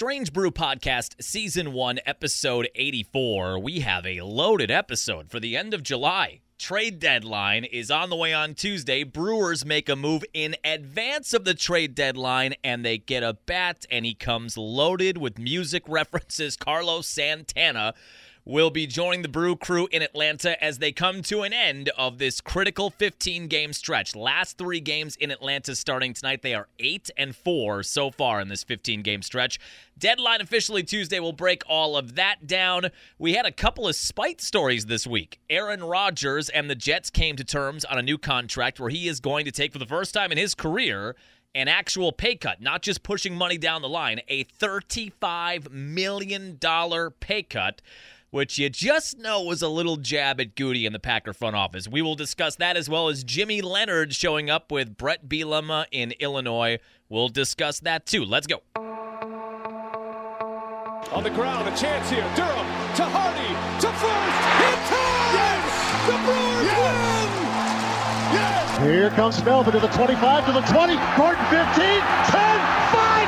Strange Brew Podcast, Season 1, Episode 84. We have a loaded episode for the end of July. Trade deadline is on the way on Tuesday. Brewers make a move in advance of the trade deadline and they get a bat, and he comes loaded with music references. Carlos Santana will be joining the Brew crew in Atlanta as they come to an end of this critical 15 game stretch. Last three games in Atlanta starting tonight. They are 8 and 4 so far in this 15 game stretch. Deadline officially Tuesday. We'll break all of that down. We had a couple of spite stories this week. Aaron Rodgers and the Jets came to terms on a new contract where he is going to take, for the first time in his career, an actual pay cut, not just pushing money down the line, a $35 million pay cut which you just know was a little jab at Gutey in the Packer front office. We will discuss that as well as Jimmy Leonhard showing up with Bret Bielema in Illinois. We'll discuss that too. Let's go. On the ground, a chance here. Durham to Hardy to first. In time! Yes! The Brewers yes! win! Yes! Here comes Melvin to the 25, to the 20, Gordon 15, 10, 5,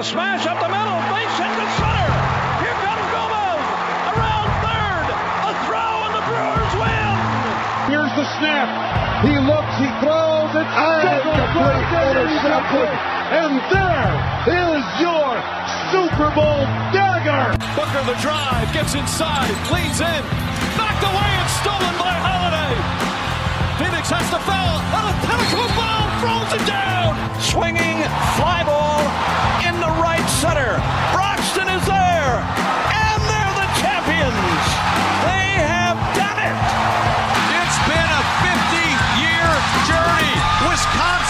a smash up the middle, base hit to center. Here comes Gomez around third. A throw and the Brewers win. Here's the snap. He looks, he throws, it complete intercepted. And there is your Super Bowl dagger. Booker the drive, gets inside, leans in, knocked away and stolen by Holiday. Phoenix has to foul. On a pinnacle ball, throws it down. Swinging fly ball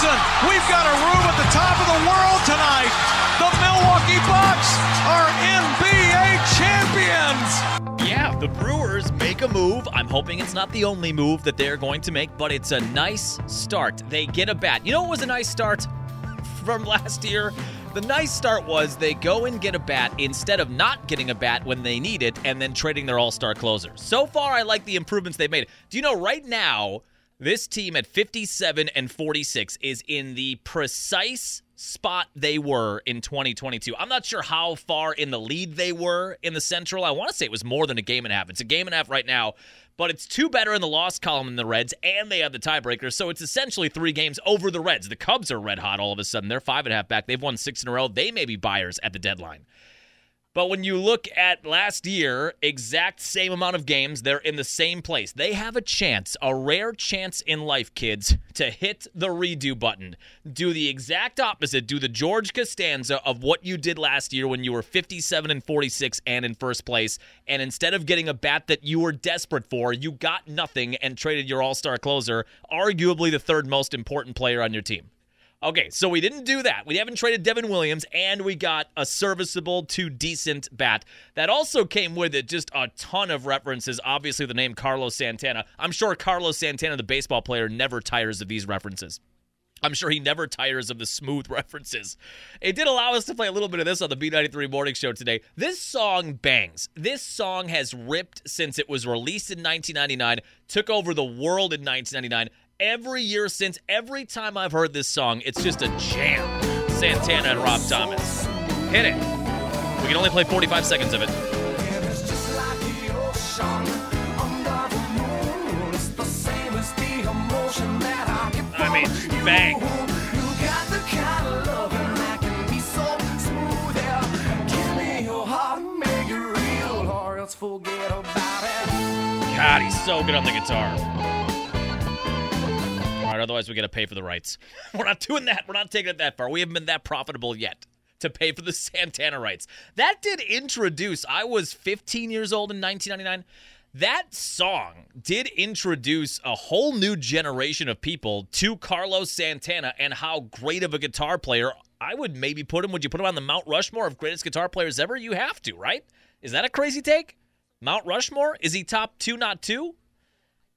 We've got a room at the top of the world tonight. The Milwaukee Bucks are NBA champions. Yeah, the Brewers make a move. I'm hoping it's not the only move that they're going to make, but it's a nice start. They get a bat. You know what was a nice start from last year? The nice start was they go and get a bat instead of not getting a bat when they need it and then trading their all star closer. So far, I like the improvements they've made. Do you know right now, this team at 57 and 46 is in the precise spot they were in 2022. I'm not sure how far in the lead they were in the Central. I want to say it was more than a game and a half. It's a game and a half right now, but it's two better in the loss column than the Reds, and they have the tiebreaker. So it's essentially three games over the Reds. The Cubs are red hot all of a sudden. They're five and a half back. They've won six in a row. They may be buyers at the deadline. But when you look at last year, exact same amount of games, they're in the same place. They have a chance, a rare chance in life, kids, to hit the redo button. Do the exact opposite. Do the George Costanza of what you did last year when you were 57 and 46 and in first place. And instead of getting a bat that you were desperate for, you got nothing and traded your all star closer, arguably the third most important player on your team. Okay, so we didn't do that. We haven't traded Devin Williams, and we got a serviceable to decent bat. That also came with it just a ton of references. Obviously, the name Carlos Santana. I'm sure Carlos Santana, the baseball player, never tires of these references. I'm sure he never tires of the smooth references. It did allow us to play a little bit of this on the B93 Morning Show today. This song bangs. This song has ripped since it was released in 1999, took over the world in 1999 every year since. Every time I've heard this song, it's just a jam. Santana and Rob Thomas. Hit it. We can only play 45 seconds of it. I mean, bang. God, he's so good on the guitar. All right, otherwise we got to pay for the rights. We're not doing that. We're not taking it that far. We haven't been that profitable yet to pay for the Santana rights. That did introduce. I was 15 years old in 1999. That song did introduce a whole new generation of people to Carlos Santana and how great of a guitar player. I would maybe put him. Would you put him on the Mount Rushmore of greatest guitar players ever? You have to, right? Is that a crazy take? Mount Rushmore? Is he top two, not two?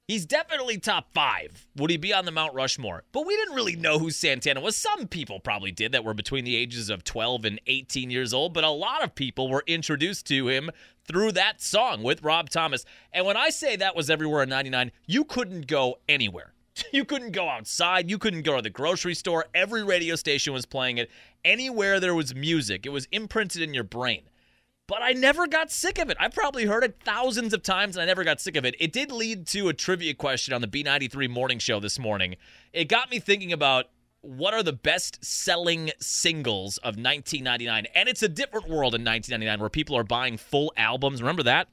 He's definitely top five. Would he be on the Mount Rushmore? But we didn't really know who Santana was. Some people probably did that were between the ages of 12 and 18 years old, but a lot of people were introduced to him through that song with Rob Thomas. And when I say that was everywhere in 99, you couldn't go anywhere. You couldn't go outside. You couldn't go to the grocery store. Every radio station was playing it. Anywhere there was music, it was imprinted in your brain. But I never got sick of it. I probably heard it thousands of times and I never got sick of it. It did lead to a trivia question on the B93 morning show this morning. It got me thinking about what are the best selling singles of 1999. And it's a different world in 1999 where people are buying full albums. Remember that?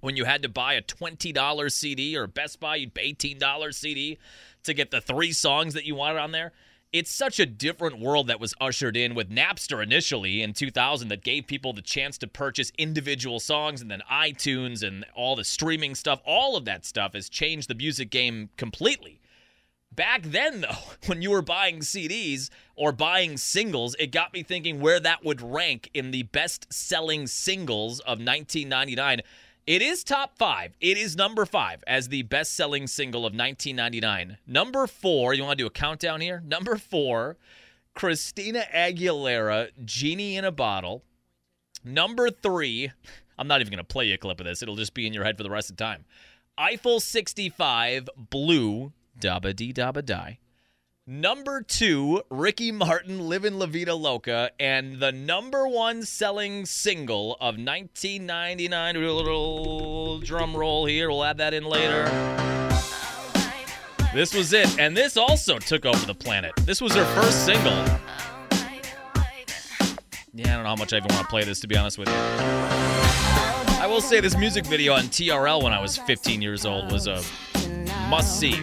when you had to buy a $20 CD or Best Buy, you'd pay $18 CD to get the three songs that you wanted on there. It's such a different world that was ushered in with Napster initially in 2000 that gave people the chance to purchase individual songs and then iTunes and all the streaming stuff. All of that stuff has changed the music game completely. Back then, though, when you were buying CDs or buying singles, it got me thinking where that would rank in the best selling singles of 1999. It is top five. It is number five as the best selling single of 1999. Number four, you want to do a countdown here? Number four, Christina Aguilera, Genie in a Bottle. Number three, I'm not even going to play you a clip of this, it'll just be in your head for the rest of time. Eiffel 65, Blue, Dabba Dee Dabba Die. Number two, Ricky Martin, Livin' La Vida Loca, and the number one selling single of 1999. Do a little drum roll here. We'll add that in later. This was it, and this also took over the planet. This was her first single. Yeah, I don't know how much I even want to play this, to be honest with you. I will say this music video on TRL when I was 15 years old was a must see.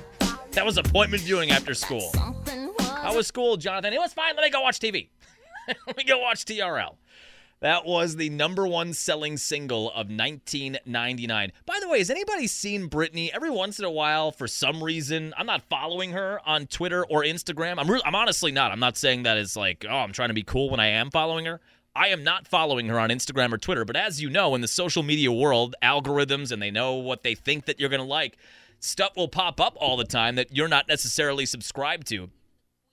That was appointment viewing after school. How was school, Jonathan? It was fine. Let me go watch TV. Let me go watch TRL. That was the number one selling single of 1999. By the way, has anybody seen Britney every once in a while for some reason? I'm not following her on Twitter or Instagram. I'm, re- I'm honestly not. I'm not saying that it's like, oh, I'm trying to be cool when I am following her. I am not following her on Instagram or Twitter. But as you know, in the social media world, algorithms and they know what they think that you're going to like stuff will pop up all the time that you're not necessarily subscribed to.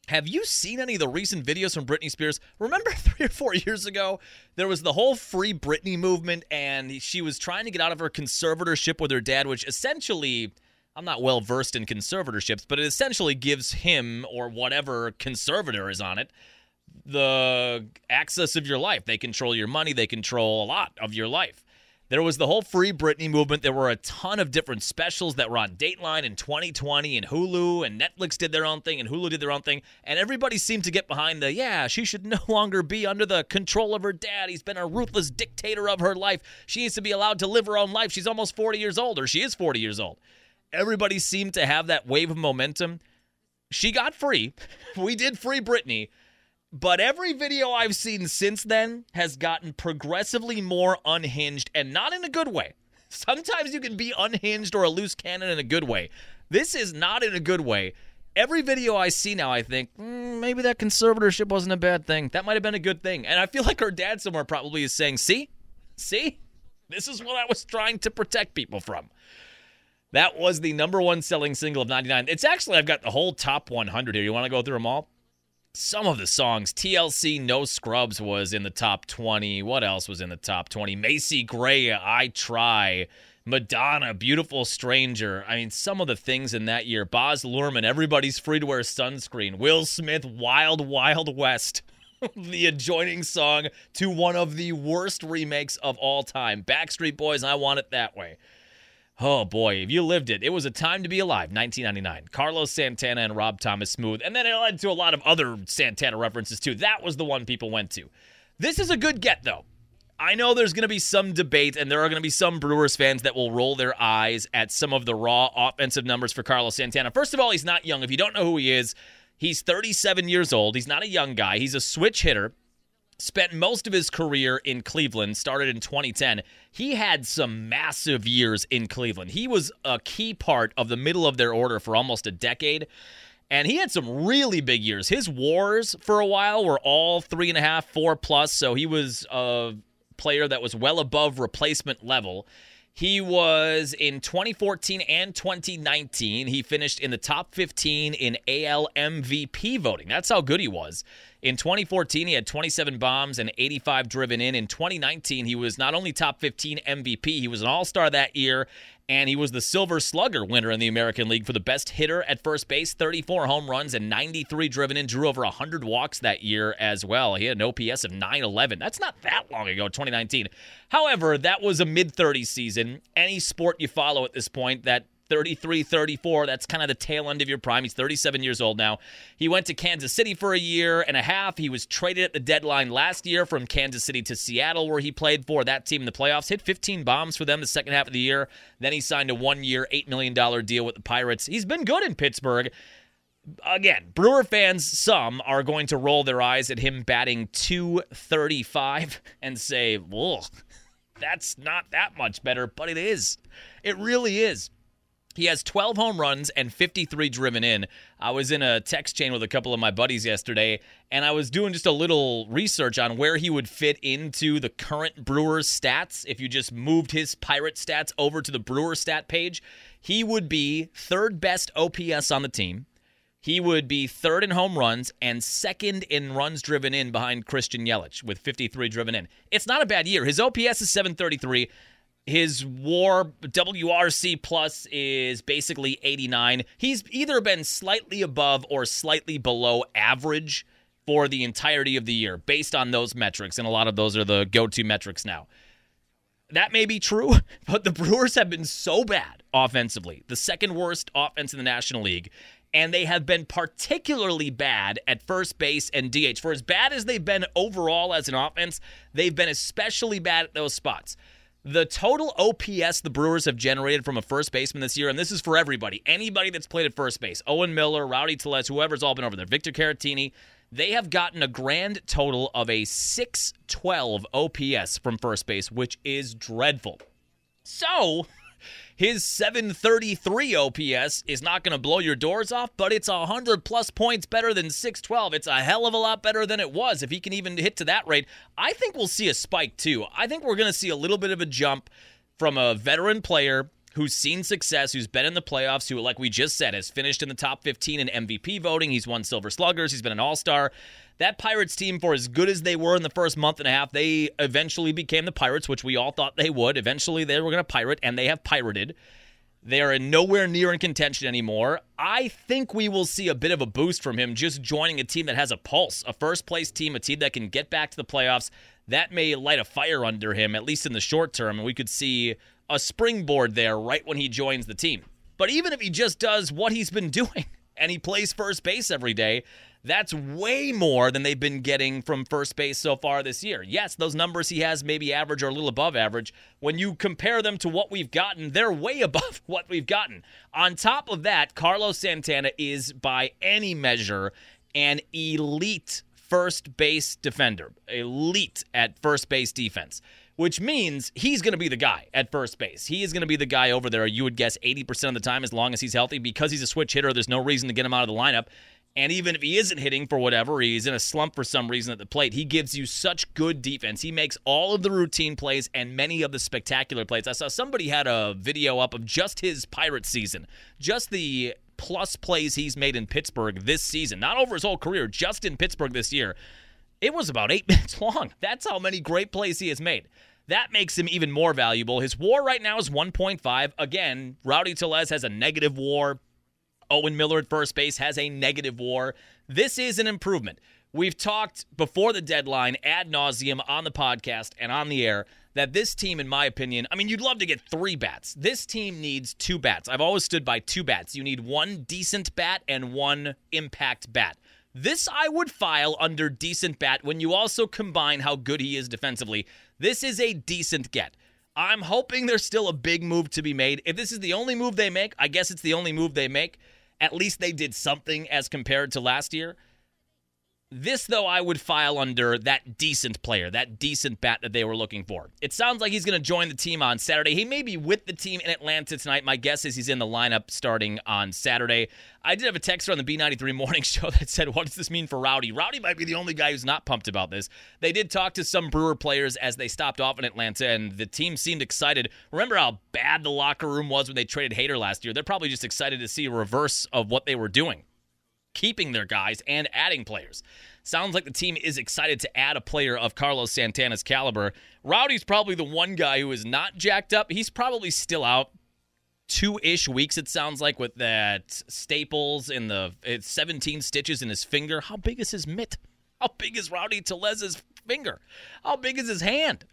Have you seen any of the recent videos from Britney Spears? Remember three or four years ago, there was the whole Free Britney movement, and she was trying to get out of her conservatorship with her dad, which essentially, I'm not well versed in conservatorships, but it essentially gives him or whatever conservator is on it the access of your life. They control your money, they control a lot of your life. There was the whole Free Britney movement. There were a ton of different specials that were on Dateline in 2020, and Hulu and Netflix did their own thing, and Hulu did their own thing. And everybody seemed to get behind the, yeah, she should no longer be under the control of her dad. He's been a ruthless dictator of her life. She needs to be allowed to live her own life. She's almost 40 years old, or she is 40 years old. Everybody seemed to have that wave of momentum. She got free. We did free Britney. But every video I've seen since then has gotten progressively more unhinged and not in a good way. Sometimes you can be unhinged or a loose cannon in a good way. This is not in a good way. Every video I see now, I think mm, maybe that conservatorship wasn't a bad thing. That might have been a good thing. And I feel like her dad somewhere probably is saying, see, see, this is what I was trying to protect people from. That was the number one selling single of 99. It's actually, I've got the whole top 100 here. You want to go through them all? Some of the songs. TLC No Scrubs was in the top 20. What else was in the top 20? Macy Gray, I Try. Madonna, Beautiful Stranger. I mean, some of the things in that year. Baz Luhrmann, Everybody's Free to Wear Sunscreen. Will Smith, Wild Wild West. the adjoining song to one of the worst remakes of all time. Backstreet Boys, I Want It That Way. Oh boy, if you lived it, it was a time to be alive, 1999. Carlos Santana and Rob Thomas Smooth. And then it led to a lot of other Santana references too. That was the one people went to. This is a good get, though. I know there's going to be some debate, and there are going to be some Brewers fans that will roll their eyes at some of the raw offensive numbers for Carlos Santana. First of all, he's not young. If you don't know who he is, he's 37 years old. He's not a young guy. He's a switch hitter spent most of his career in Cleveland, started in 2010. He had some massive years in Cleveland. He was a key part of the middle of their order for almost a decade. And he had some really big years. His wars for a while were all three and a half, four plus. So he was a player that was well above replacement level. He was in 2014 and 2019. He finished in the top 15 in AL MVP voting. That's how good he was In 2014, he had 27 bombs and 85 driven in. In 2019, he was not only top 15 MVP, he was an all star that year, and he was the Silver Slugger winner in the American League for the best hitter at first base 34 home runs and 93 driven in. Drew over 100 walks that year as well. He had an OPS of 911. That's not that long ago, 2019. However, that was a mid 30s season. Any sport you follow at this point, that 33, 34. That's kind of the tail end of your prime. He's 37 years old now. He went to Kansas City for a year and a half. He was traded at the deadline last year from Kansas City to Seattle, where he played for that team in the playoffs. Hit 15 bombs for them the second half of the year. Then he signed a one year, $8 million deal with the Pirates. He's been good in Pittsburgh again, Brewer fans, some are going to roll their eyes at him batting 235 and say, "Whoa, that's not that much better," but it is. It really is. He has 12 home runs and 53 driven in. I was in a text chain with a couple of my buddies yesterday, and I was doing just a little research on where he would fit into the current Brewers stats. If you just moved his Pirate stats over to the Brewer stat page, he would be third best OPS on the team. He would be third in home runs and second in runs driven in behind Christian Yelich with 53 driven in. It's not a bad year. His OPS is 733. His WAR WRC plus is basically 89. He's either been slightly above or slightly below average for the entirety of the year based on those metrics, and a lot of those are the go-to metrics now. That may be true, but the Brewers have been so bad offensively, the second worst offense in the National League, and they have been particularly bad at first base and DH. For as bad as they've been overall as an offense, they've been especially bad at those spots. The total OPS the Brewers have generated from a first baseman this year, and this is for everybody, anybody that's played at first base, Owen Miller, Rowdy Tellez, whoever's all been over there, Victor Caratini, they have gotten a grand total of a 612 OPS from first base, which is dreadful. So, his 733 OPS is not going to blow your doors off, but it's 100 plus points better than 612. It's a hell of a lot better than it was. If he can even hit to that rate, I think we'll see a spike too. I think we're going to see a little bit of a jump from a veteran player who's seen success, who's been in the playoffs, who, like we just said, has finished in the top 15 in MVP voting. He's won Silver Sluggers, he's been an All Star. That Pirates team, for as good as they were in the first month and a half, they eventually became the Pirates, which we all thought they would. Eventually, they were going to pirate, and they have pirated. They are nowhere near in contention anymore. I think we will see a bit of a boost from him just joining a team that has a pulse, a first place team, a team that can get back to the playoffs. That may light a fire under him, at least in the short term, and we could see a springboard there right when he joins the team. But even if he just does what he's been doing and he plays first base every day, that's way more than they've been getting from first base so far this year. Yes, those numbers he has maybe average or a little above average. When you compare them to what we've gotten, they're way above what we've gotten. On top of that, Carlos Santana is by any measure an elite first base defender, elite at first base defense which means he's going to be the guy at first base. He is going to be the guy over there, you would guess 80% of the time as long as he's healthy. Because he's a switch hitter, there's no reason to get him out of the lineup. And even if he isn't hitting for whatever, he's in a slump for some reason at the plate, he gives you such good defense. He makes all of the routine plays and many of the spectacular plays. I saw somebody had a video up of just his Pirate season, just the plus plays he's made in Pittsburgh this season, not over his whole career, just in Pittsburgh this year. It was about eight minutes long. That's how many great plays he has made. That makes him even more valuable. His war right now is 1.5. Again, Rowdy Tellez has a negative war. Owen Miller at first base has a negative war. This is an improvement. We've talked before the deadline ad nauseum on the podcast and on the air that this team, in my opinion, I mean, you'd love to get three bats. This team needs two bats. I've always stood by two bats. You need one decent bat and one impact bat. This I would file under decent bat when you also combine how good he is defensively. This is a decent get. I'm hoping there's still a big move to be made. If this is the only move they make, I guess it's the only move they make. At least they did something as compared to last year. This, though, I would file under that decent player, that decent bat that they were looking for. It sounds like he's going to join the team on Saturday. He may be with the team in Atlanta tonight. My guess is he's in the lineup starting on Saturday. I did have a texter on the B93 morning show that said, What does this mean for Rowdy? Rowdy might be the only guy who's not pumped about this. They did talk to some Brewer players as they stopped off in Atlanta, and the team seemed excited. Remember how bad the locker room was when they traded Hader last year? They're probably just excited to see a reverse of what they were doing. Keeping their guys and adding players. Sounds like the team is excited to add a player of Carlos Santana's caliber. Rowdy's probably the one guy who is not jacked up. He's probably still out two ish weeks, it sounds like, with that staples in the it's 17 stitches in his finger. How big is his mitt? How big is Rowdy Tellez's finger? How big is his hand?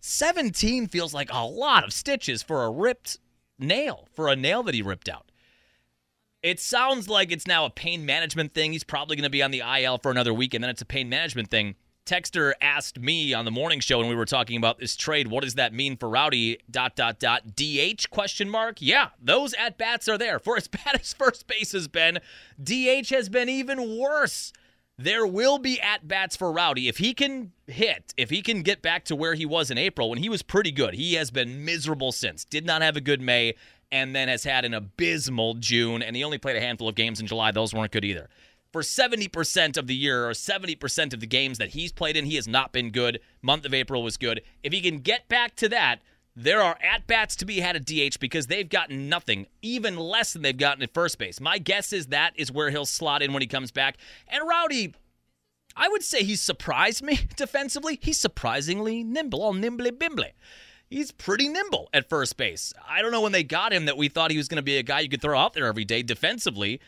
17 feels like a lot of stitches for a ripped nail, for a nail that he ripped out. It sounds like it's now a pain management thing. He's probably going to be on the IL for another week, and then it's a pain management thing. Texter asked me on the morning show when we were talking about this trade, what does that mean for Rowdy? Dot dot dot DH question mark. Yeah, those at bats are there. For as bad as first base has been, DH has been even worse. There will be at bats for Rowdy if he can hit, if he can get back to where he was in April when he was pretty good. He has been miserable since. Did not have a good May and then has had an abysmal June, and he only played a handful of games in July. Those weren't good either. For 70% of the year or 70% of the games that he's played in, he has not been good. Month of April was good. If he can get back to that, there are at bats to be had at DH because they've gotten nothing, even less than they've gotten at first base. My guess is that is where he'll slot in when he comes back. And Rowdy, I would say he's surprised me defensively. He's surprisingly nimble, all nimbly bimbly he's pretty nimble at first base. I don't know when they got him that we thought he was going to be a guy you could throw out there every day defensively.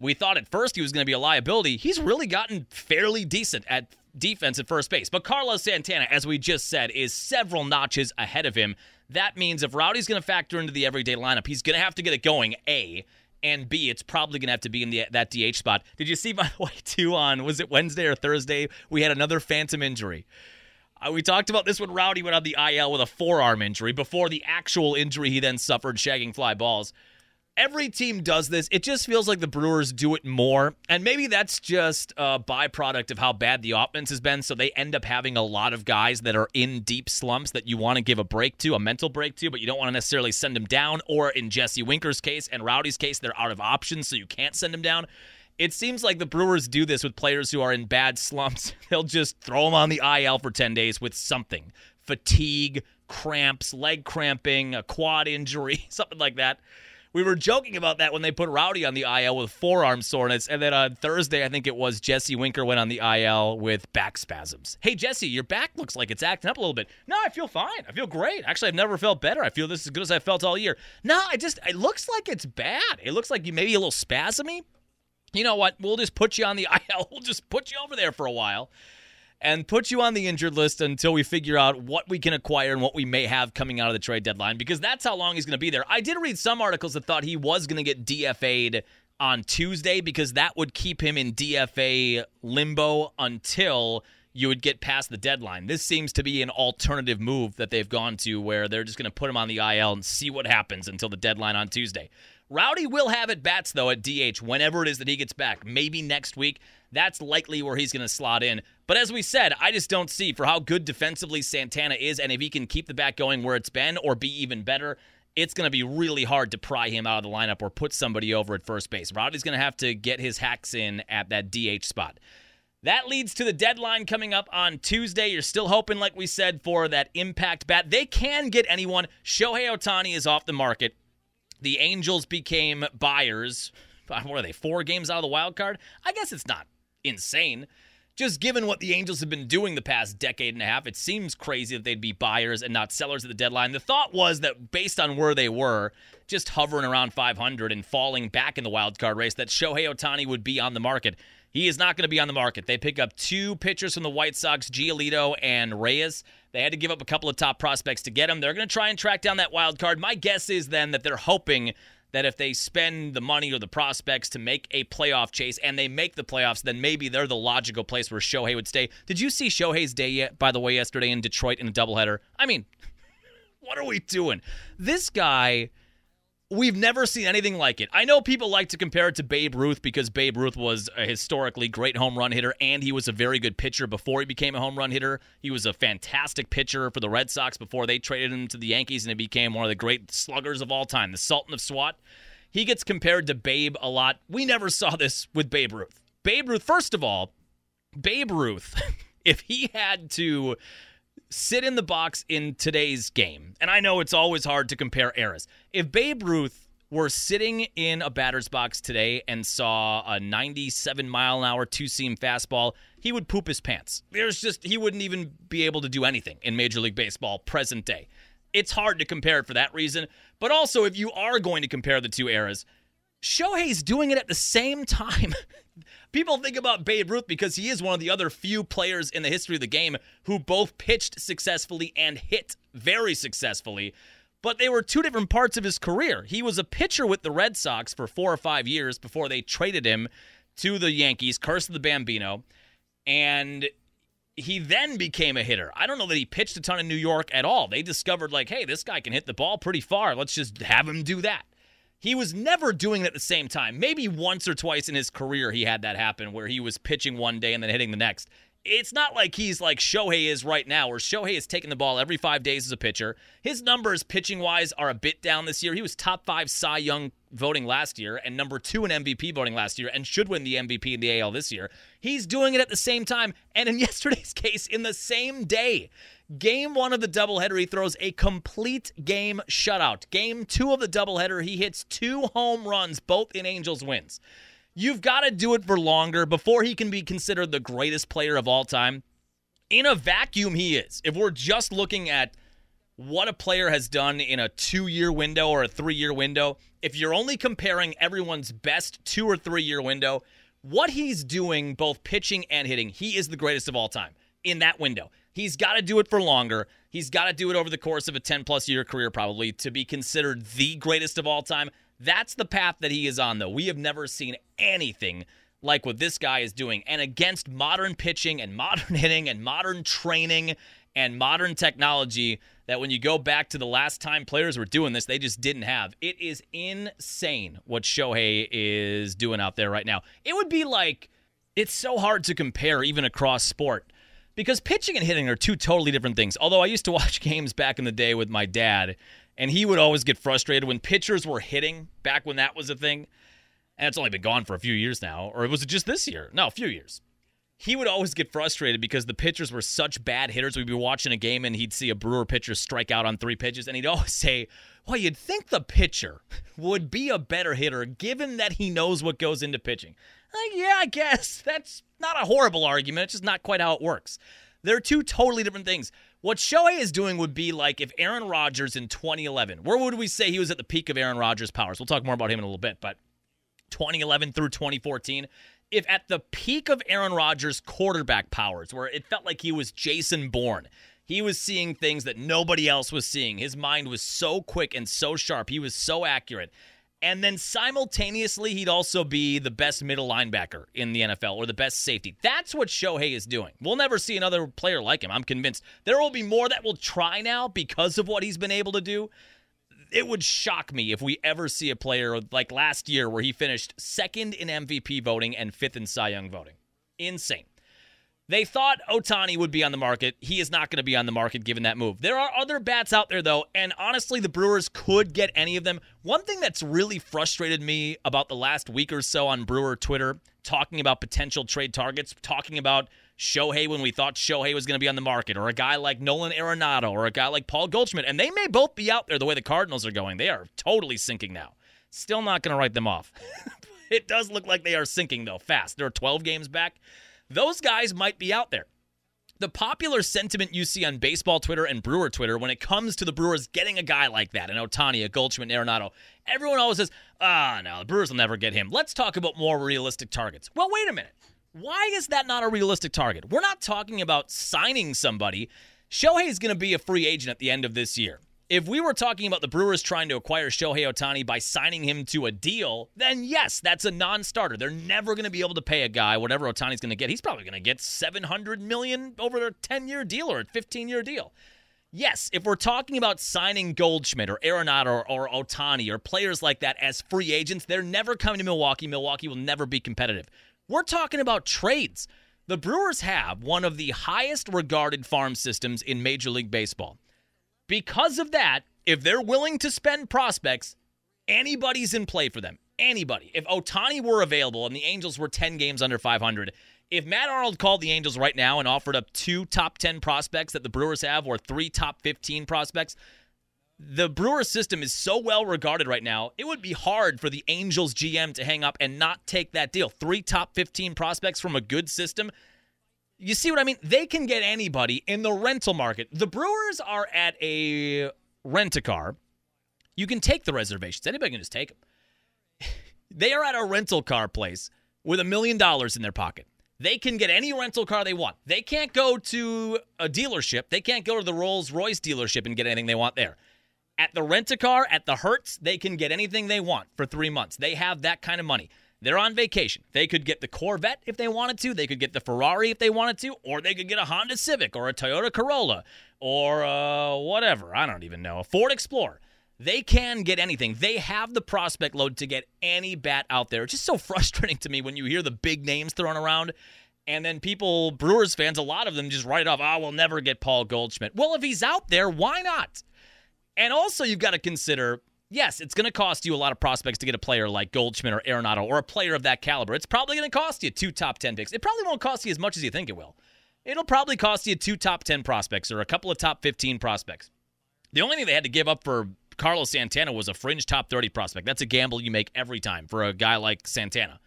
We thought at first he was going to be a liability. He's really gotten fairly decent at defense at first base. But Carlos Santana, as we just said, is several notches ahead of him. That means if Rowdy's going to factor into the everyday lineup, he's going to have to get it going, A. And B, it's probably going to have to be in the, that DH spot. Did you see, by the way, too, on, was it Wednesday or Thursday? We had another phantom injury. Uh, we talked about this when Rowdy went on the IL with a forearm injury before the actual injury he then suffered shagging fly balls. Every team does this. It just feels like the Brewers do it more. And maybe that's just a byproduct of how bad the offense has been. So they end up having a lot of guys that are in deep slumps that you want to give a break to, a mental break to, but you don't want to necessarily send them down. Or in Jesse Winker's case and Rowdy's case, they're out of options, so you can't send them down. It seems like the Brewers do this with players who are in bad slumps. They'll just throw them on the IL for 10 days with something fatigue, cramps, leg cramping, a quad injury, something like that. We were joking about that when they put Rowdy on the IL with forearm soreness. And then on Thursday, I think it was Jesse Winker went on the IL with back spasms. Hey, Jesse, your back looks like it's acting up a little bit. No, I feel fine. I feel great. Actually, I've never felt better. I feel this as good as I felt all year. No, I just, it looks like it's bad. It looks like you maybe a little spasmy you know what? We'll just put you on the IL. We'll just put you over there for a while and put you on the injured list until we figure out what we can acquire and what we may have coming out of the trade deadline because that's how long he's going to be there. I did read some articles that thought he was going to get DFA'd on Tuesday because that would keep him in DFA limbo until you would get past the deadline. This seems to be an alternative move that they've gone to where they're just going to put him on the IL and see what happens until the deadline on Tuesday. Rowdy will have at bats, though, at DH whenever it is that he gets back. Maybe next week. That's likely where he's going to slot in. But as we said, I just don't see for how good defensively Santana is, and if he can keep the bat going where it's been or be even better, it's going to be really hard to pry him out of the lineup or put somebody over at first base. Rowdy's going to have to get his hacks in at that DH spot. That leads to the deadline coming up on Tuesday. You're still hoping, like we said, for that impact bat. They can get anyone. Shohei Ohtani is off the market the Angels became buyers. Uh, what are they? Four games out of the wild card? I guess it's not insane. Just given what the Angels have been doing the past decade and a half, it seems crazy that they'd be buyers and not sellers at the deadline. The thought was that based on where they were, just hovering around 500 and falling back in the wild card race, that Shohei Ohtani would be on the market. He is not going to be on the market. They pick up two pitchers from the White Sox, Giolito and Reyes. They had to give up a couple of top prospects to get him. They're going to try and track down that wild card. My guess is then that they're hoping that if they spend the money or the prospects to make a playoff chase and they make the playoffs, then maybe they're the logical place where Shohei would stay. Did you see Shohei's day yet, by the way, yesterday in Detroit in a doubleheader? I mean, what are we doing? This guy We've never seen anything like it. I know people like to compare it to Babe Ruth because Babe Ruth was a historically great home run hitter and he was a very good pitcher before he became a home run hitter. He was a fantastic pitcher for the Red Sox before they traded him to the Yankees and he became one of the great sluggers of all time, the Sultan of SWAT. He gets compared to Babe a lot. We never saw this with Babe Ruth. Babe Ruth, first of all, Babe Ruth, if he had to sit in the box in today's game, and I know it's always hard to compare eras. If Babe Ruth were sitting in a batter's box today and saw a 97 mile an hour two seam fastball, he would poop his pants. There's just, he wouldn't even be able to do anything in Major League Baseball present day. It's hard to compare it for that reason. But also, if you are going to compare the two eras, Shohei's doing it at the same time. People think about Babe Ruth because he is one of the other few players in the history of the game who both pitched successfully and hit very successfully but they were two different parts of his career. He was a pitcher with the Red Sox for four or five years before they traded him to the Yankees, Curse of the Bambino, and he then became a hitter. I don't know that he pitched a ton in New York at all. They discovered, like, hey, this guy can hit the ball pretty far. Let's just have him do that. He was never doing it at the same time. Maybe once or twice in his career he had that happen where he was pitching one day and then hitting the next it's not like he's like Shohei is right now, where Shohei is taking the ball every five days as a pitcher. His numbers, pitching wise, are a bit down this year. He was top five Cy Young voting last year and number two in MVP voting last year and should win the MVP in the AL this year. He's doing it at the same time. And in yesterday's case, in the same day, game one of the doubleheader, he throws a complete game shutout. Game two of the doubleheader, he hits two home runs, both in Angels wins. You've got to do it for longer before he can be considered the greatest player of all time. In a vacuum, he is. If we're just looking at what a player has done in a two year window or a three year window, if you're only comparing everyone's best two or three year window, what he's doing, both pitching and hitting, he is the greatest of all time in that window. He's got to do it for longer. He's got to do it over the course of a 10 plus year career, probably, to be considered the greatest of all time. That's the path that he is on, though. We have never seen anything like what this guy is doing. And against modern pitching and modern hitting and modern training and modern technology, that when you go back to the last time players were doing this, they just didn't have. It is insane what Shohei is doing out there right now. It would be like, it's so hard to compare even across sport because pitching and hitting are two totally different things. Although I used to watch games back in the day with my dad, and he would always get frustrated when pitchers were hitting back when that was a thing. And it's only been gone for a few years now. Or was it just this year? No, a few years. He would always get frustrated because the pitchers were such bad hitters. We'd be watching a game and he'd see a Brewer pitcher strike out on three pitches, and he'd always say, Well, you'd think the pitcher would be a better hitter given that he knows what goes into pitching. Like, yeah, I guess. That's not a horrible argument. It's just not quite how it works. They're two totally different things. What Shohei is doing would be like if Aaron Rodgers in 2011, where would we say he was at the peak of Aaron Rodgers' powers? We'll talk more about him in a little bit, but 2011 through 2014, if at the peak of Aaron Rodgers' quarterback powers, where it felt like he was Jason Bourne, he was seeing things that nobody else was seeing. His mind was so quick and so sharp. He was so accurate. And then simultaneously, he'd also be the best middle linebacker in the NFL or the best safety. That's what Shohei is doing. We'll never see another player like him. I'm convinced. There will be more that will try now because of what he's been able to do. It would shock me if we ever see a player like last year where he finished second in MVP voting and fifth in Cy Young voting. Insane. They thought Ohtani would be on the market. He is not going to be on the market given that move. There are other bats out there, though, and honestly, the Brewers could get any of them. One thing that's really frustrated me about the last week or so on Brewer Twitter, talking about potential trade targets, talking about Shohei when we thought Shohei was going to be on the market, or a guy like Nolan Arenado, or a guy like Paul Goldschmidt, and they may both be out there the way the Cardinals are going. They are totally sinking now. Still not going to write them off. it does look like they are sinking, though, fast. They're 12 games back. Those guys might be out there. The popular sentiment you see on baseball Twitter and Brewer Twitter when it comes to the Brewers getting a guy like that, an Ohtani, a Goldschmidt, Arenado, everyone always says, ah, no, the Brewers will never get him. Let's talk about more realistic targets. Well, wait a minute. Why is that not a realistic target? We're not talking about signing somebody. Shohei is going to be a free agent at the end of this year if we were talking about the Brewers trying to acquire Shohei Ohtani by signing him to a deal, then yes, that's a non-starter. They're never going to be able to pay a guy whatever Ohtani's going to get. He's probably going to get 700 million over a 10-year deal or a 15-year deal. Yes, if we're talking about signing Goldschmidt or Arenado or, or Ohtani or players like that as free agents, they're never coming to Milwaukee. Milwaukee will never be competitive. We're talking about trades. The Brewers have one of the highest regarded farm systems in Major League Baseball. Because of that, if they're willing to spend prospects, anybody's in play for them. Anybody. If Ohtani were available and the Angels were 10 games under 500, if Matt Arnold called the Angels right now and offered up two top 10 prospects that the Brewers have or three top 15 prospects, the Brewers system is so well regarded right now, it would be hard for the Angels GM to hang up and not take that deal. Three top 15 prospects from a good system. You see what I mean? They can get anybody in the rental market. The Brewers are at a rent a car. You can take the reservations. Anybody can just take them. they are at a rental car place with a million dollars in their pocket. They can get any rental car they want. They can't go to a dealership. They can't go to the Rolls Royce dealership and get anything they want there. At the rent a car, at the Hertz, they can get anything they want for three months. They have that kind of money. They're on vacation. They could get the Corvette if they wanted to. They could get the Ferrari if they wanted to, or they could get a Honda Civic or a Toyota Corolla or uh, whatever. I don't even know. A Ford Explorer. They can get anything. They have the prospect load to get any bat out there. It's just so frustrating to me when you hear the big names thrown around. And then people, Brewers fans, a lot of them just write off, oh, we'll never get Paul Goldschmidt. Well, if he's out there, why not? And also, you've got to consider yes, it's going to cost you a lot of prospects to get a player like Goldschmidt or Arenado or a player of that caliber. It's probably going to cost you two top 10 picks. It probably won't cost you as much as you think it will. It'll probably cost you two top 10 prospects or a couple of top 15 prospects. The only thing they had to give up for Carlos Santana was a fringe top 30 prospect. That's a gamble you make every time for a guy like Santana.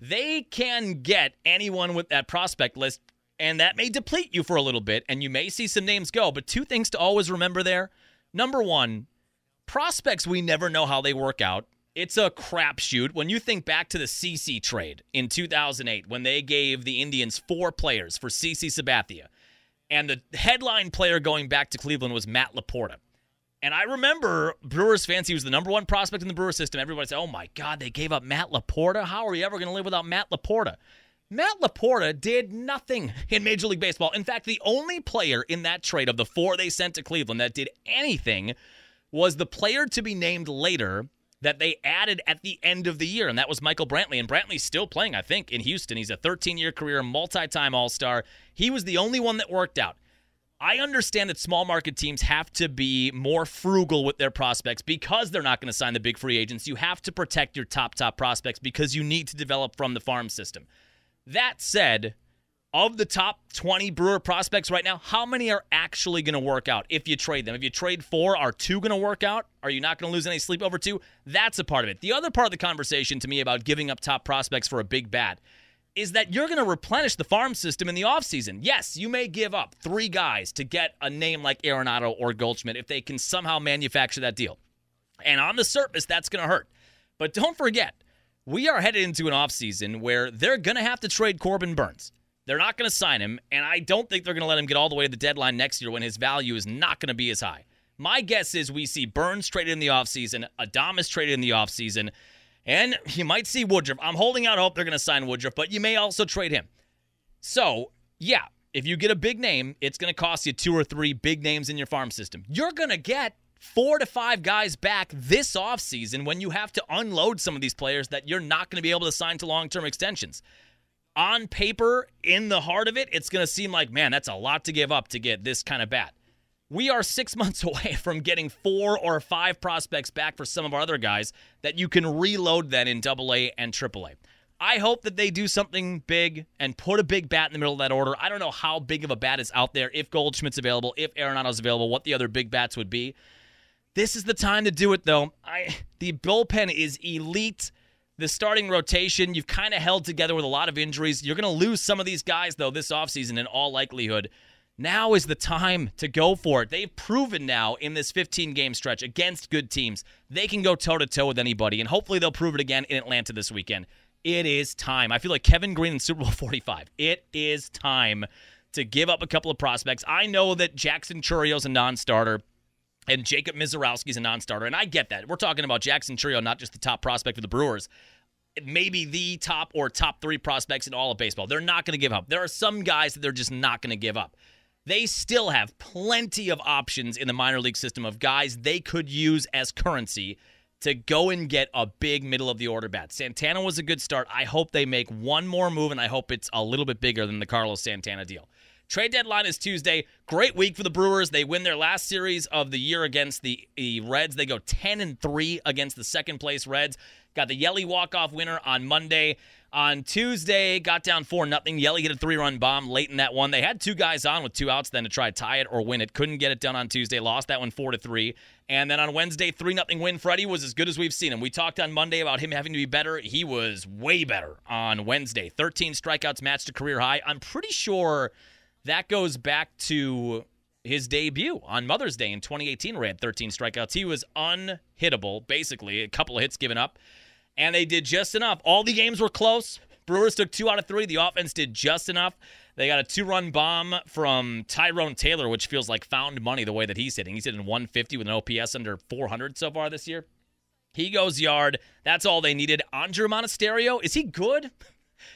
They can get anyone with that prospect list, and that may deplete you for a little bit, and you may see some names go. But two things to always remember there Number one, prospects, we never know how they work out. It's a crapshoot. When you think back to the CC trade in 2008, when they gave the Indians four players for CC Sabathia, and the headline player going back to Cleveland was Matt LaPorta. And I remember Brewers fans, he was the number one prospect in the Brewer system. Everybody said, oh my God, they gave up Matt LaPorta. How are we ever going to live without Matt LaPorta? Matt LaPorta did nothing in Major League Baseball. In fact, the only player in that trade of the four they sent to Cleveland that did anything was the player to be named later that they added at the end of the year, and that was Michael Brantley. And Brantley's still playing, I think, in Houston. He's a 13 year career, multi time All Star. He was the only one that worked out. I understand that small market teams have to be more frugal with their prospects because they're not going to sign the big free agents. You have to protect your top, top prospects because you need to develop from the farm system. That said, of the top 20 Brewer prospects right now, how many are actually going to work out if you trade them? If you trade four, are two going to work out? Are you not going to lose any sleep over two? That's a part of it. The other part of the conversation to me about giving up top prospects for a big bat is that you're going to replenish the farm system in the offseason. Yes, you may give up three guys to get a name like Arenado or Goldschmidt if they can somehow manufacture that deal. And on the surface, that's going to hurt. But don't forget, we are headed into an offseason where they're going to have to trade Corbin Burnes. They're not going to sign him, and I don't think they're going to let him get all the way to the deadline next year when his value is not going to be as high. My guess is we see Burnes traded in the offseason, Adames traded in the offseason, and you might see Woodruff. I'm holding out hope they're going to sign Woodruff, but you may also trade him. So, yeah, if you get a big name, it's going to cost you two or three big names in your farm system. You're going to get four to five guys back this offseason when you have to unload some of these players that you're not going to be able to sign to long term extensions. On paper, in the heart of it, it's going to seem like, man, that's a lot to give up to get this kind of bat. We are six months away from getting four or five prospects back for some of our other guys that you can reload then in AA and AAA. I hope that they do something big and put a big bat in the middle of that order. I don't know how big of a bat is out there, if Goldschmidt's available, if Arenado's available, what the other big bats would be. This is the time to do it, though. I the bullpen is elite. The starting rotation, you've kind of held together with a lot of injuries. You're going to lose some of these guys, though, this offseason in all likelihood. Now is the time to go for it. They've proven now in this 15 game stretch against good teams, they can go toe to toe with anybody, and hopefully they'll prove it again in Atlanta this weekend. It is time. I feel like Kevin Greene in Super Bowl 45. It is time to give up a couple of prospects. I know that Jackson Chourio's a non starter and Jacob Misiorowski's a non-starter, and I get that. We're talking about Jackson Chourio, not just the top prospect for the Brewers. Maybe the top or top three prospects in all of baseball. They're not going to give up. There are some guys that they're just not going to give up. They still have plenty of options in the minor league system of guys they could use as currency to go and get a big middle of the order bat. Santana was a good start. I hope they make one more move, and I hope it's a little bit bigger than the Carlos Santana deal. Trade deadline is Tuesday. Great week for the Brewers. They win their last series of the year against the, the Reds. They go 10 and 3 against the second place Reds. Got the Yelly walk-off winner on Monday. On Tuesday, got down 4 nothing. Yelly hit a three run bomb late in that one. They had two guys on with two outs then to try to tie it or win it. Couldn't get it done on Tuesday. Lost that one 4 to 3. And then on Wednesday, 3 nothing win. Freddy was as good as we've seen him. We talked on Monday about him having to be better. He was way better on Wednesday. 13 strikeouts matched a career high. I'm pretty sure that goes back to his debut on Mother's Day in 2018, where he had 13 strikeouts. He was unhittable, basically, a couple of hits given up and they did just enough. All the games were close. Brewers took two out of three. The offense did just enough. They got a two run bomb from Tyrone Taylor, which feels like found money the way that he's hitting. He's hitting 150 with an OPS under 400 so far this year. He goes yard. That's all they needed. Andruw Monasterio, is he good?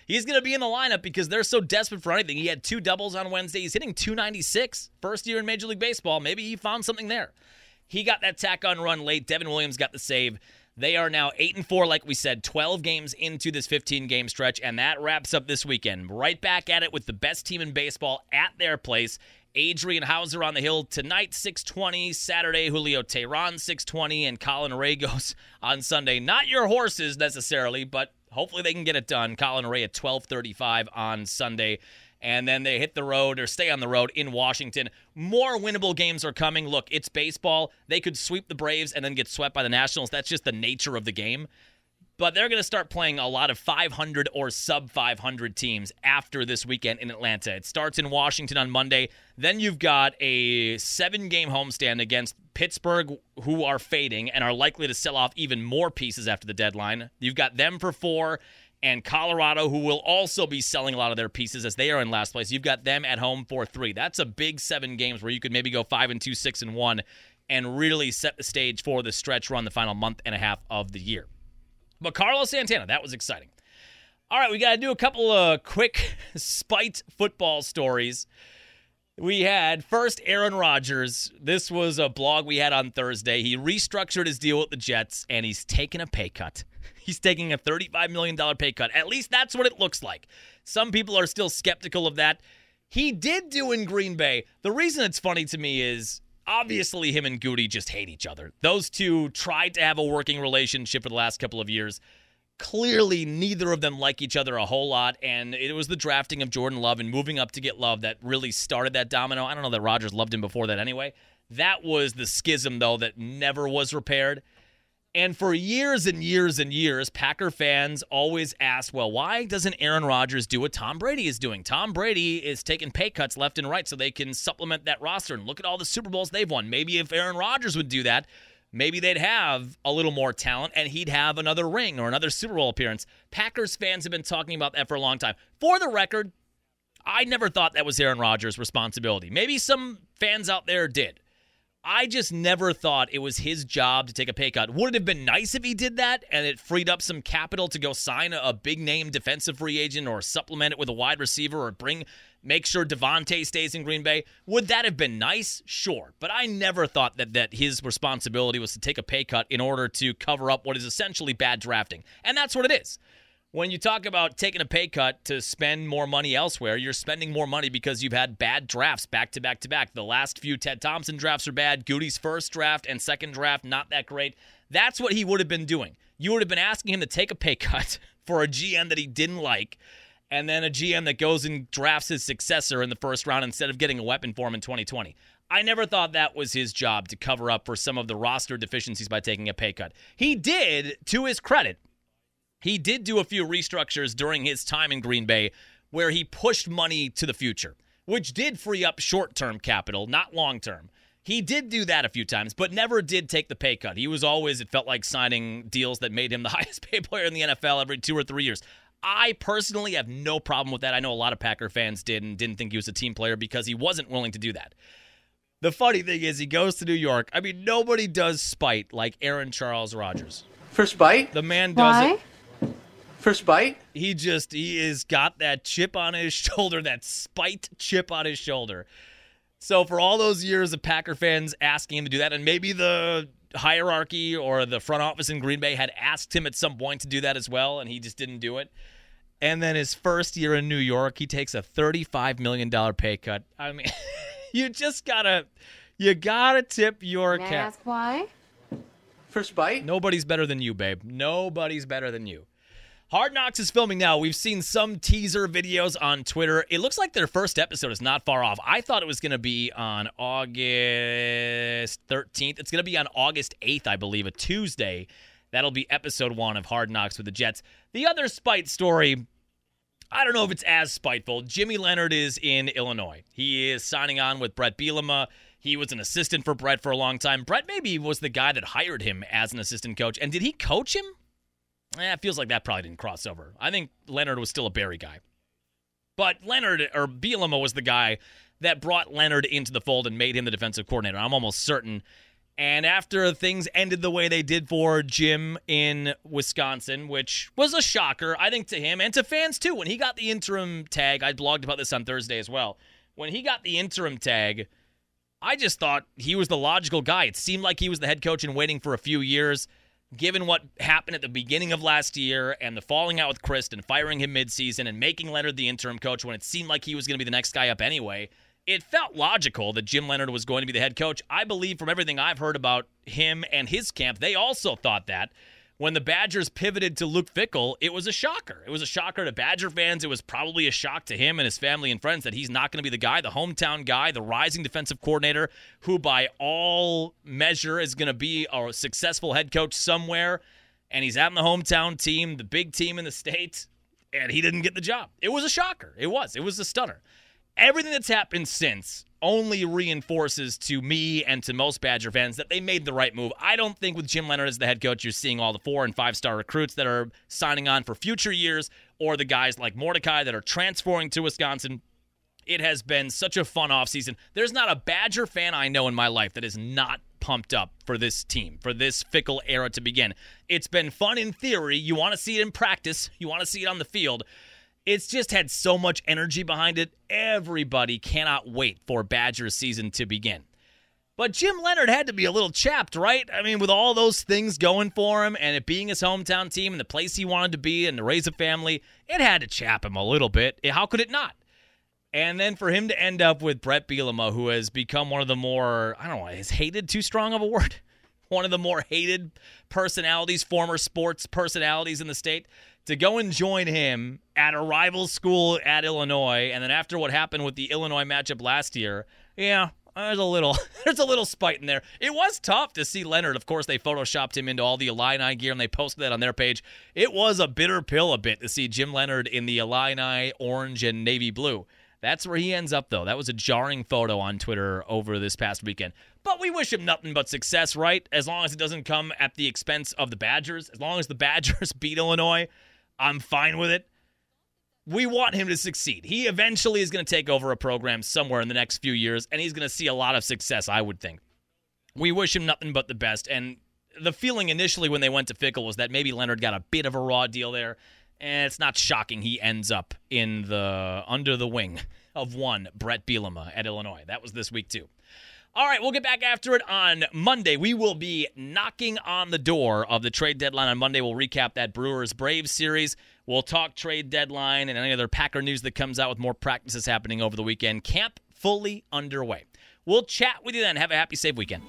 He's going to be in the lineup because they're so desperate for anything. He had two doubles on Wednesday. He's hitting 296, first year in Major League Baseball. Maybe he found something there. He got that tack on run late. Devin Williams got the save. They are now 8 and 4 like we said, 12 games into this 15 game stretch and that wraps up this weekend. Right back at it with the best team in baseball at their place. Adrian Houser on the hill tonight 620, Saturday Julio Teheran 620 and Colin Ragos on Sunday. Not your horses necessarily, but hopefully they can get it done. Colin Rea at 1235 on Sunday and then they hit the road or stay on the road in Washington. More winnable games are coming. Look, it's baseball. They could sweep the Braves and then get swept by the Nationals. That's just the nature of the game. But they're going to start playing a lot of 500 or sub 500 teams after this weekend in Atlanta. It starts in Washington on Monday. Then you've got a seven game homestand against Pittsburgh, who are fading and are likely to sell off even more pieces after the deadline. You've got them for four and Colorado, who will also be selling a lot of their pieces as they are in last place. You've got them at home for three. That's a big seven games where you could maybe go five and two, six and one, and really set the stage for the stretch run the final month and a half of the year. But Carlos Santana, that was exciting. All right, we got to do a couple of quick spite football stories. We had first Aaron Rodgers. This was a blog we had on Thursday. He restructured his deal with the Jets and he's taken a pay cut. He's taking a $35 million pay cut. At least that's what it looks like. Some people are still skeptical of that. He did do in Green Bay. The reason it's funny to me is obviously him and Gutey just hate each other. Those two tried to have a working relationship for the last couple of years. Clearly, neither of them like each other a whole lot, and it was the drafting of Jordan Love and moving up to get Love that really started that domino. I don't know that Rodgers loved him before that anyway. That was the schism, though, that never was repaired. And for years and years and years, Packer fans always asked, well, why doesn't Aaron Rodgers do what Tom Brady is doing? Tom Brady is taking pay cuts left and right so they can supplement that roster. And look at all the Super Bowls they've won. Maybe if Aaron Rodgers would do that, maybe they'd have a little more talent and he'd have another ring or another Super Bowl appearance. Packers fans have been talking about that for a long time. For the record, I never thought that was Aaron Rodgers' responsibility. Maybe some fans out there did. I just never thought it was his job to take a pay cut. Would it have been nice if he did that and it freed up some capital to go sign a big name defensive free agent or supplement it with a wide receiver or bring make sure Davante stays in Green Bay? Would that have been nice? Sure. But I never thought that that his responsibility was to take a pay cut in order to cover up what is essentially bad drafting. And that's what it is when you talk about taking a pay cut to spend more money elsewhere, you're spending more money because you've had bad drafts back to back to back. The last few Ted Thompson drafts are bad. Gutey's first draft and second draft, not that great. That's what he would have been doing. You would have been asking him to take a pay cut for a GM that he didn't like, and then a GM that goes and drafts his successor in the first round instead of getting a weapon for him in 2020. I never thought that was his job to cover up for some of the roster deficiencies by taking a pay cut. He did, to his credit, he did do a few restructures during his time in Green Bay where he pushed money to the future, which did free up short term capital, not long term. He did do that a few times, but never did take the pay cut. He was always, it felt like signing deals that made him the highest paid player in the NFL every two or three years. I personally have no problem with that. I know a lot of Packer fans did and didn't think he was a team player because he wasn't willing to do that. The funny thing is, he goes to New York. I mean, nobody does spite like Aaron Charles Rodgers. For spite? The man does Why? it For bite? he just he is got that chip on his shoulder, that spite chip on his shoulder. So for all those years of Packer fans asking him to do that, and maybe the hierarchy or the front office in Green Bay had asked him at some point to do that as well, and he just didn't do it. And then his first year in New York, he takes a thirty-five million dollar pay cut. I mean, you just gotta, you gotta tip your May cap. ask why? For spite? Nobody's better than you, babe. Nobody's better than you. Hard Knocks is filming now. We've seen some teaser videos on Twitter. It looks like their first episode is not far off. I thought it was going to be on August 13th. It's going to be on August 8th, I believe, a Tuesday. That'll be episode one of Hard Knocks with the Jets. The other spite story, I don't know if it's as spiteful. Jimmy Leonhard is in Illinois. He is signing on with Bret Bielema. He was an assistant for Bret for a long time. Bret maybe was the guy that hired him as an assistant coach. And did he coach him? Eh, it feels like that probably didn't cross over. I think Leonhard was still a Barry guy. But Leonhard or Bielema was the guy that brought Leonhard into the fold and made him the defensive coordinator. I'm almost certain. And after things ended the way they did for Jim in Wisconsin, which was a shocker, I think, to him and to fans too, when he got the interim tag, I blogged about this on Thursday as well. When he got the interim tag, I just thought he was the logical guy. It seemed like he was the head coach and waiting for a few years given what happened at the beginning of last year and the falling out with Chryst and firing him midseason and making Leonhard the interim coach when it seemed like he was going to be the next guy up anyway, it felt logical that Jim Leonhard was going to be the head coach. I believe from everything I've heard about him and his camp, they also thought that when the Badgers pivoted to Luke Fickell, it was a shocker. It was a shocker to Badger fans. It was probably a shock to him and his family and friends that he's not going to be the guy, the hometown guy, the rising defensive coordinator, who by all measure is going to be a successful head coach somewhere. And he's out in the hometown team, the big team in the state, and he didn't get the job. It was a shocker. It was. It was a stunner. Everything that's happened since only reinforces to me and to most Badger fans that they made the right move. I don't think with Jim Leonhard as the head coach, you're seeing all the four and five star recruits that are signing on for future years or the guys like Mordecai that are transferring to Wisconsin. It has been such a fun offseason. There's not a Badger fan I know in my life that is not pumped up for this team, for this Fickell era to begin. It's been fun in theory. You want to see it in practice, you want to see it on the field it's just had so much energy behind it. Everybody cannot wait for Badgers season to begin. But Jim Leonhard had to be a little chapped, right? I mean, with all those things going for him and it being his hometown team and the place he wanted to be and to raise a family, it had to chap him a little bit. How could it not? And then for him to end up with Bret Bielema, who has become one of the more, I don't know, is hated too strong of a word? One of the more hated personalities, former sports personalities in the state to go and join him at a rival school at Illinois, and then after what happened with the Illinois matchup last year, yeah, there's a little there's a little spite in there. It was tough to see Leonhard. Of course, they photoshopped him into all the Illini gear and they posted that on their page. It was a bitter pill a bit to see Jim Leonhard in the Illini orange and navy blue. That's where he ends up though. That was a jarring photo on Twitter over this past weekend. But we wish him nothing but success, right? As long as it doesn't come at the expense of the Badgers. As long as the Badgers beat Illinois, I'm fine with it. We want him to succeed. He eventually is going to take over a program somewhere in the next few years, and he's going to see a lot of success, I would think. We wish him nothing but the best. And the feeling initially when they went to Fickell was that maybe Leonhard got a bit of a raw deal there. And it's not shocking he ends up in the under the wing of one Bret Bielema at Illinois. That was this week too. All right, we'll get back after it on Monday. We will be knocking on the door of the trade deadline on Monday. We'll recap that Brewers Braves series. We'll talk trade deadline and any other Packer news that comes out with more practices happening over the weekend. Camp fully underway. We'll chat with you then. Have a happy, safe weekend.